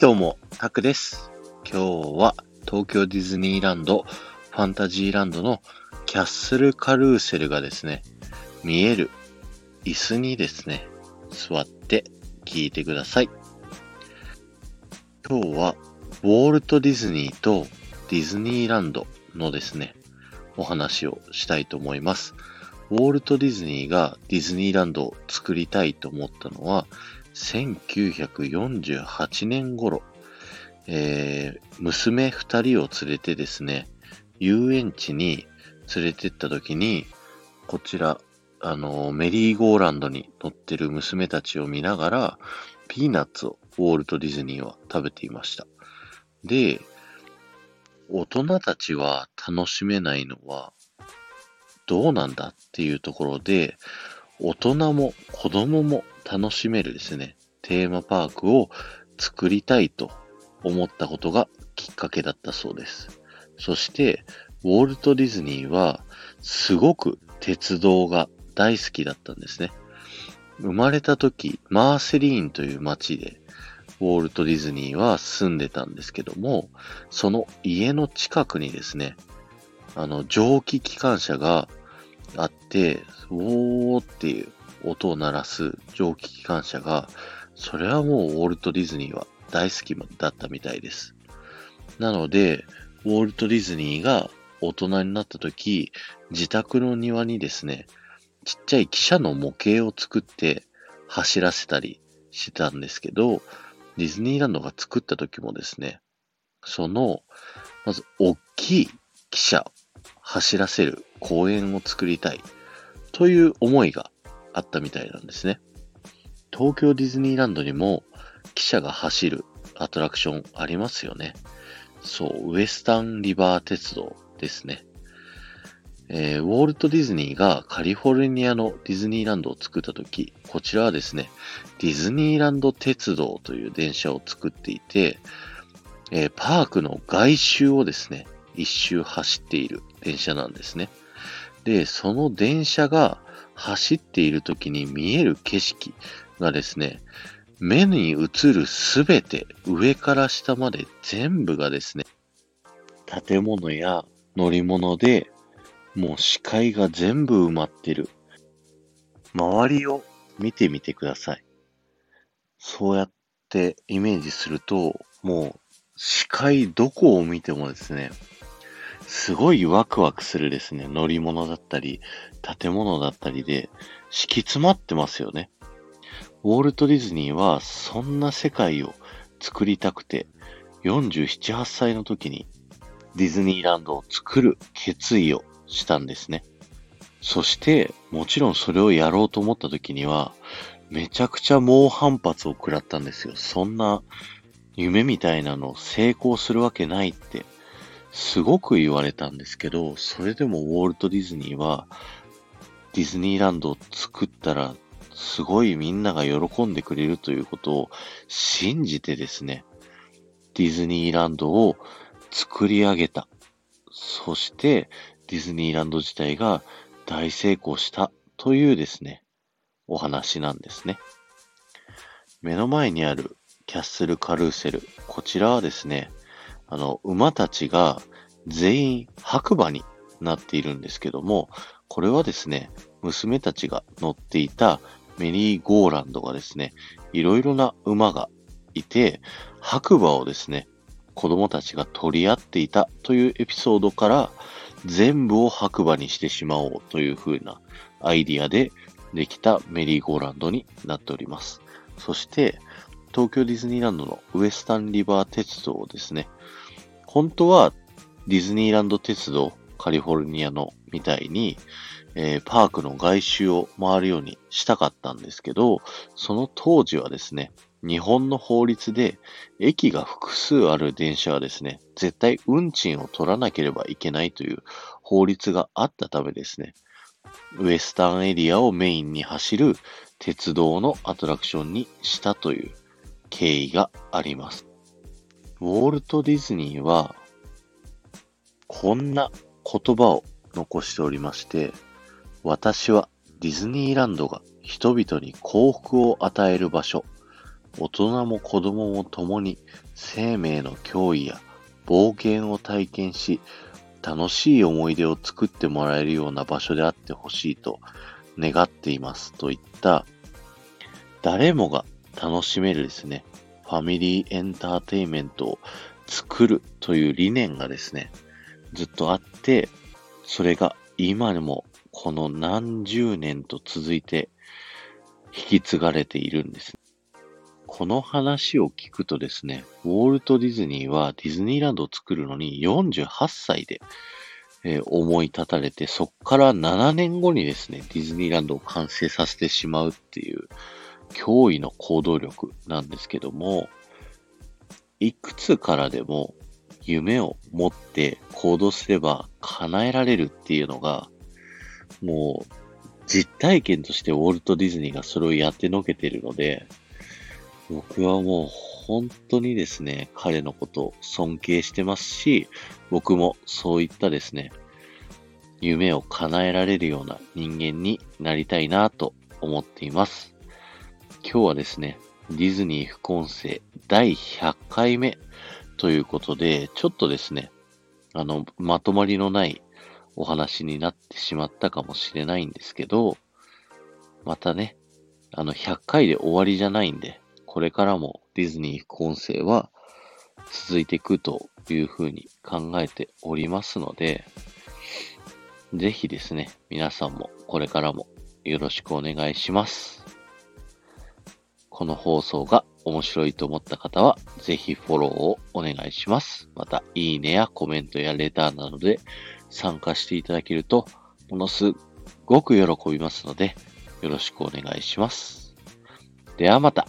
どうも、タクです。今日は東京ディズニーランド、ファンタジーランドのキャッスルカルーセルがですね、見える椅子にですね、座って聞いてください。今日は、ウォルト・ディズニーとディズニーランドのですね、お話をしたいと思います。ウォルト・ディズニーがディズニーランドを作りたいと思ったのは、1948年頃、えー、娘二人を連れてですね、遊園地に連れてった時に、こちら、あの、メリーゴーランドに乗ってる娘たちを見ながら、ピーナッツをウォールト・ディズニーは食べていました。で、大人たちは楽しめないのは、どうなんだっていうところで、大人も子供も楽しめるですね、テーマパークを作りたいと思ったことがきっかけだったそうです。そして、ウォルト・ディズニーはすごく鉄道が大好きだったんですね。生まれた時、マーセリーンという町で、ウォルト・ディズニーは住んでたんですけども、その家の近くにですね、あの、蒸気機関車があって、おーっていう音を鳴らす蒸気機関車が、それはもうウォルト・ディズニーは大好きだったみたいです。なので、ウォルト・ディズニーが大人になった時、自宅の庭にですね、ちっちゃい汽車の模型を作って走らせたりしてたんですけど、ディズニーランドが作った時もですね、その、まず大きい汽車走らせる公園を作りたいという思いがあったみたいなんですね。東京ディズニーランドにも汽車が走るアトラクションありますよね。そう、ウエスタンリバー鉄道ですね。えー、ウォルト・ディズニーがカリフォルニアのディズニーランドを作った時、こちらはですね、ディズニーランド鉄道という電車を作っていて、えー、パークの外周をですね、一周走っている電車なんですね。で、その電車が走っている時に見える景色がですね、目に映るすべて上から下まで全部がですね、建物や乗り物でもう視界が全部埋まってる。周りを見てみてください。そうやってイメージすると、もう視界どこを見てもですね、すごいワクワクするですね、乗り物だったり、建物だったりで、敷き詰まってますよね。ウォルト・ディズニーは、そんな世界を作りたくて、47、8歳の時に、ディズニーランドを作る決意をしたんですね。そして、もちろんそれをやろうと思った時には、めちゃくちゃ猛反発を食らったんですよ。そんな夢みたいなのを成功するわけないってすごく言われたんですけど、それでもウォルト・ディズニーは、ディズニーランドを作ったら、すごいみんなが喜んでくれるということを信じてですね、ディズニーランドを作り上げた。そして、ディズニーランド自体が大成功したというですね、お話なんですね。目の前にあるキャッスルカルーセル。こちらはですね、あの、馬たちが全員白馬になっているんですけども、これはですね、娘たちが乗っていたメリーゴーランドがですね、いろいろな馬がいて、白馬をですね、子供たちが取り合っていたというエピソードから、全部を白馬にしてしまおうという風なアイディアでできたメリーゴーランドになっております。そして、東京ディズニーランドのウエスタンリバー鉄道ですね。本当はディズニーランド鉄道カリフォルニアのみたいに、えー、パークの外周を回るようにしたかったんですけど、その当時はですね、日本の法律で駅が複数ある電車はですね、絶対運賃を取らなければいけないという法律があったためですね、ウエスタンエリアをメインに走る鉄道のアトラクションにしたという経緯があります。ウォルト・ディズニーは、こんな言葉を残しておりまして、私はディズニーランドが人々に幸福を与える場所、大人も子供も共に生命の脅威や冒険を体験し、楽しい思い出を作ってもらえるような場所であってほしいと願っていますといった誰もが楽しめるですね、ファミリーエンターテイメントを作るという理念がですね、ずっとあって、それが今でもこの何十年と続いて引き継がれているんです。この話を聞くとですね、ウォルト・ディズニーはディズニーランドを作るのに48歳で、えー、思い立たれて、そっから7年後にですね、ディズニーランドを完成させてしまうっていう、驚異の行動力なんですけども、いくつからでも夢を持って行動すれば叶えられるっていうのが、もう実体験としてウォルト・ディズニーがそれをやってのけてるので、僕はもう本当にですね、彼のことを尊敬してますし、僕もそういったですね、夢を叶えられるような人間になりたいなと思っています。今日はですね、ディズニー副音声第100回目ということで、ちょっとですね、あの、まとまりのないお話になってしまったかもしれないんですけど、またね、あの、100回で終わりじゃないんで、これからもディズニー副音声は続いていくというふうに考えておりますので、ぜひですね、皆さんもこれからもよろしくお願いします。この放送が面白いと思った方は、ぜひフォローをお願いします。また、いいねやコメントやレターなどで参加していただけると、ものすごく喜びますので、よろしくお願いします。ではまた。